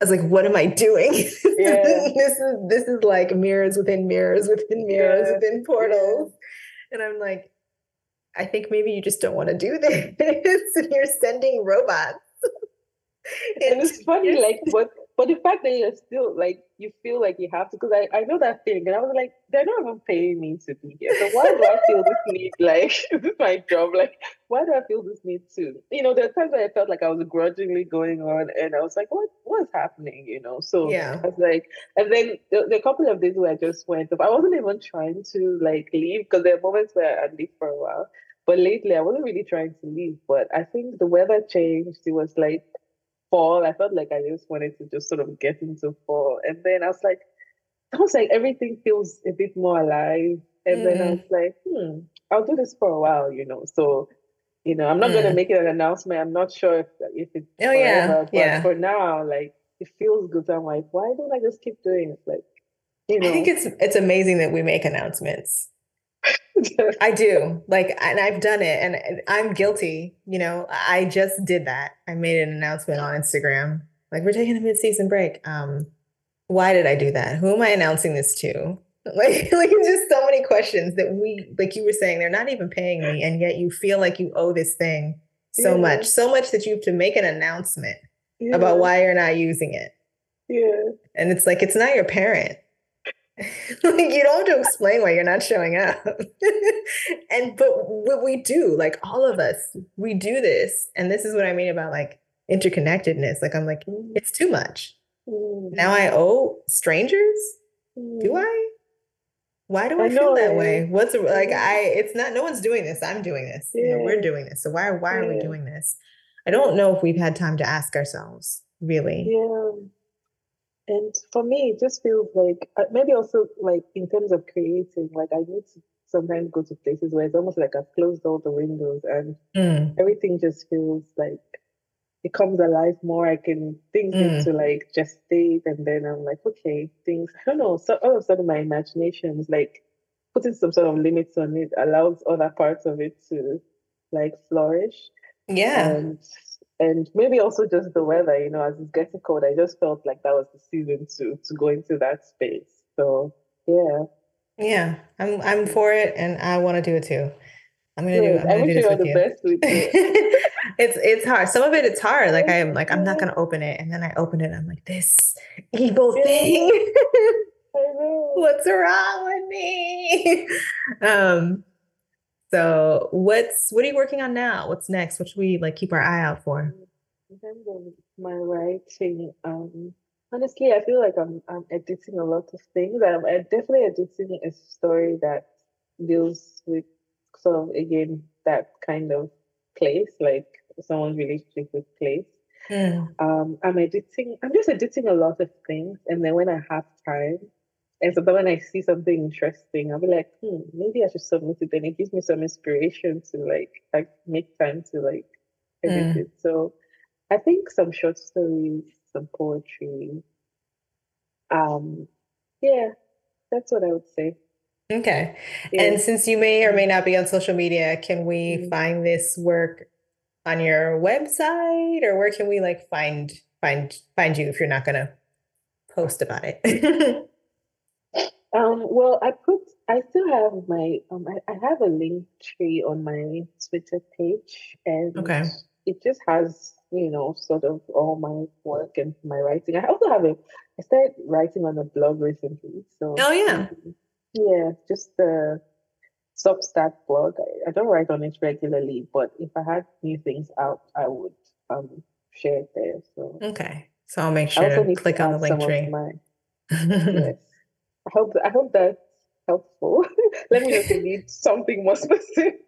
I was like, what am I doing? Yeah. this is this is like mirrors within mirrors within mirrors yeah. within portals. Yeah. And I'm like, I think maybe you just don't want to do this. and you're sending robots. and it's funny, like what but the fact that you're still like you feel like you have to because I, I know that feeling and I was like, they're not even paying me to be here. So why do I feel this need like this is my job? Like why do I feel this need to? You know, there are times where I felt like I was grudgingly going on and I was like, what what's happening? You know? So yeah. I was like and then the, the couple of days where I just went up, I wasn't even trying to like leave because there are moments where I leave for a while. But lately, I wasn't really trying to leave. But I think the weather changed. It was like fall. I felt like I just wanted to just sort of get into fall. And then I was like, I was like, everything feels a bit more alive. And mm. then I mm. was like, hmm, I'll do this for a while, you know. So, you know, I'm not mm. going to make it an announcement. I'm not sure if if it's oh forever, yeah, but yeah. For now, like it feels good. I'm like, why don't I just keep doing it? Like, you know, I think it's it's amazing that we make announcements I do. Like, and I've done it and I'm guilty. You know, I just did that. I made an announcement on Instagram. Like, we're taking a mid-season break. Um, why did I do that? Who am I announcing this to? Like, like just so many questions that we, like you were saying, they're not even paying me, and yet you feel like you owe this thing so yeah. much, so much that you have to make an announcement yeah. about why you're not using it. Yeah. And it's like, it's not your parent. like you don't have to explain why you're not showing up. and but what we do, like all of us, we do this. And this is what I mean about like interconnectedness. Like I'm like, Mm. it's too much. Mm. Now I owe strangers? Do Mm. I? Why do I I, feel that right? way? What's like. I it's not no one's doing this. I'm doing this. You know, we're doing this. So why why are we doing this? I don't know if we've had time to ask ourselves, really. Yeah. And for me, it just feels like uh, maybe also like in terms of creating, like I need to sometimes go to places where it's almost like I've closed all the windows and Mm, everything just feels like it comes alive more. I can things Mm. into like just state and then I'm like, okay, things I don't know. So all of a sudden my imagination is like putting some sort of limits on it allows other parts of it to like flourish. Yeah. and and maybe also just the weather you know as it's getting cold i just felt like that was the season to to go into that space so yeah Yeah. I'm I'm for it and I want to do it too. I'm gonna do. I'm gonna wish do you this with the you. best with it it's it's hard. Some of it it's hard. Like I am like I'm not gonna open it, and then I open it. I'm like this evil thing. i know What's wrong with me? Um. So what's what are you working on now? What's next? What should we like keep our eye out for? in terms of my writing um honestly i feel like i'm i'm editing a lot of things i'm definitely editing a story that deals with sort of again that kind of place like someone's relationship with place Mm, um i'm editing i'm just editing a lot of things and then when i have time and so then when i see something interesting i'll be like hmm maybe i should submit it and it gives me some inspiration to like like make time to like edit Mm. it so i think some short stories some poetry um yeah that's what i would say Okay. yeah And since you may or may not be on social media, can we Mhm. find this work on your website, or where can we like find find find you if you're not gonna post about it? Um, well, I put, I still have my, um, I, I have a link tree on my Twitter page, and Okay. it just has, you know, sort of all my work and my writing. I also have a, I started writing on a blog recently, so Oh yeah. um, yeah, just the Substack blog. I, I don't write on it regularly, but if I had new things out, I would um share it there. So Okay. So I'll make I sure also to need click to on the add link of tree. my Yes. I hope I hope that's helpful. Let me know if you need something more specific.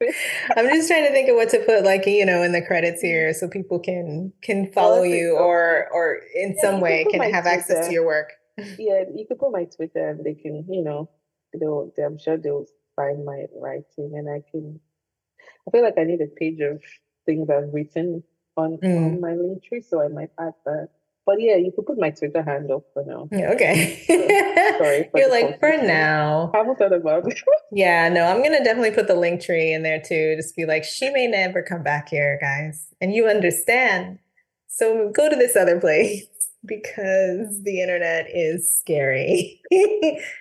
I'm just trying to think of what to put like, you know, in the credits here so people can can follow that's you or or in Yeah, some way can have access to your work. Yeah, you can put my Twitter and they can, you know, they'll they, I'm sure they'll find my writing and I can I feel like I need a page of things I've written on Mm. on my Linktree, so I might add that. But yeah, you could put my Twitter handle for now. Yeah, Okay. Sorry for You're like, for now. I haven't thought about it. Yeah, no, I'm gonna definitely put the Linktree in there too. Just be like, she may never come back here, guys. And you understand. So go to this other place because the internet is scary.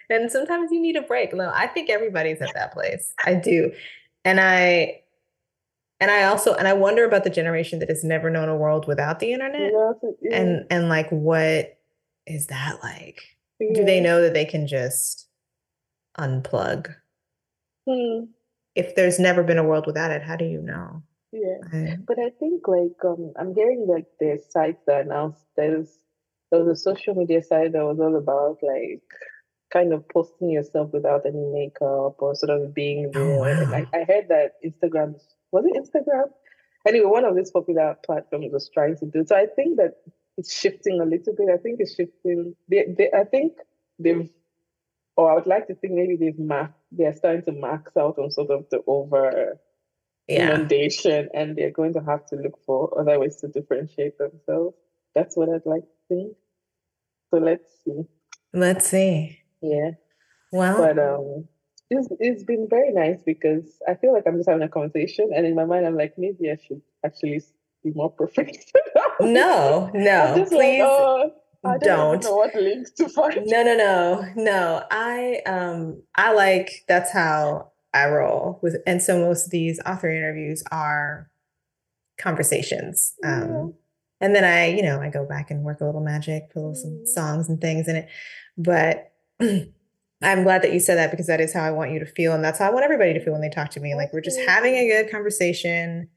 And sometimes you need a break. No, I think everybody's at that place. I do. And I and I also and I wonder about the generation that has never known a world without the internet. You know, so- yeah, And and like what is that like? Do they know that they can just unplug? Hmm, if there's never been a world without it, how do you know? yeah. I- But I think like um I'm hearing like there's sites that announced there's there was a social media site that was all about like kind of posting yourself without any makeup or sort of being Oh, real. I, wow. I heard that Instagram was it Instagram? Anyway, one of these popular platforms was trying to do. So I think that it's shifting a little bit. I think it's shifting. They, they, I think they've, or I would like to think maybe they've max, they're starting to max out on sort of the over yeah. inundation and they're going to have to look for other ways to differentiate themselves. That's what I'd like to think. So let's see. Let's see. Yeah. Well, But um it's it's been very nice because I feel like I'm just having a conversation and in my mind I'm like maybe I should actually be more professional. no, no, just like, please oh, I don't, don't. know what links to find. No, no, no, no. I um I like that's how I roll with and so most of these author interviews are conversations. Yeah. Um And then I, you know, I go back and work a little magic, put little some Mm. songs and things in it. But I'm glad that you said that because that is how I want you to feel. And that's how I want everybody to feel when they talk to me. Like we're just having a good conversation.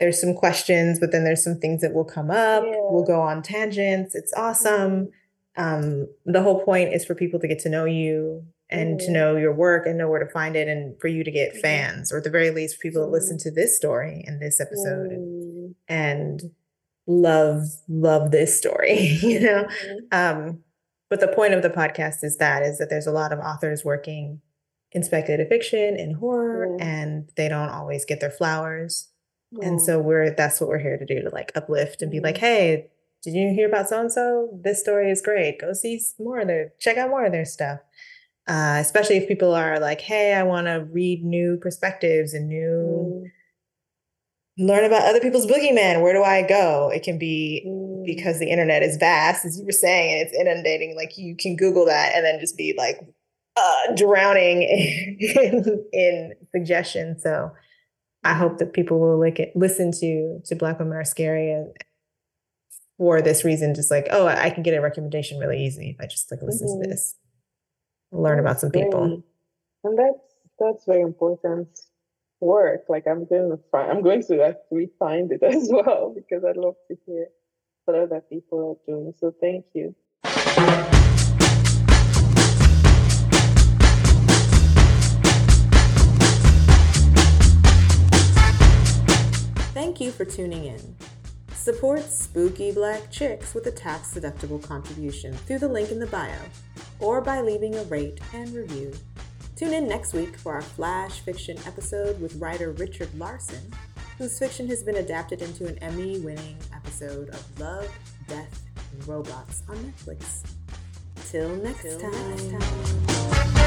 There's some questions, but then there's some things that will come up. We'll go on tangents. It's awesome. Um, the whole point is for people to get to know you and to Mhm. know your work and know where to find it and for you to get Mhm. fans or at the very least people to listen to this story and this episode and, and love love this story you know um but the point of the podcast is that is that there's a lot of authors working in speculative fiction in horror Yeah. and they don't always get their flowers and Mm. so we're that's what we're here to do to like uplift and be like Mhm. hey did you hear about so and so this story is great go see more of their check out more of their stuff uh, especially if people are like hey i want to read new perspectives and new Mm. learn about other people's boogeyman where do i go it can be Mm. Because the internet is vast, as you were saying, and it's inundating. Like you can Google that and then just be like uh, drowning in, in suggestions. So I hope that people will like it, listen to to Black Women Are Scary and for this reason, just like oh, I can get a recommendation really easy if I just like listen Mhm. to this, learn about some people. And that's that's very important work. Like I'm going to find, I'm going to actually find it as well because I'd love to hear what other people are doing. So thank you. Thank you for tuning in. Support Spooky Black Chicks with a tax deductible contribution through the link in the bio or by leaving a rate and review. Tune in next week for our flash fiction episode with writer Richard Larson, whose fiction has been adapted into an Emmy winning episode of Love, Death, and Robots on Netflix. Till next Till time. next time.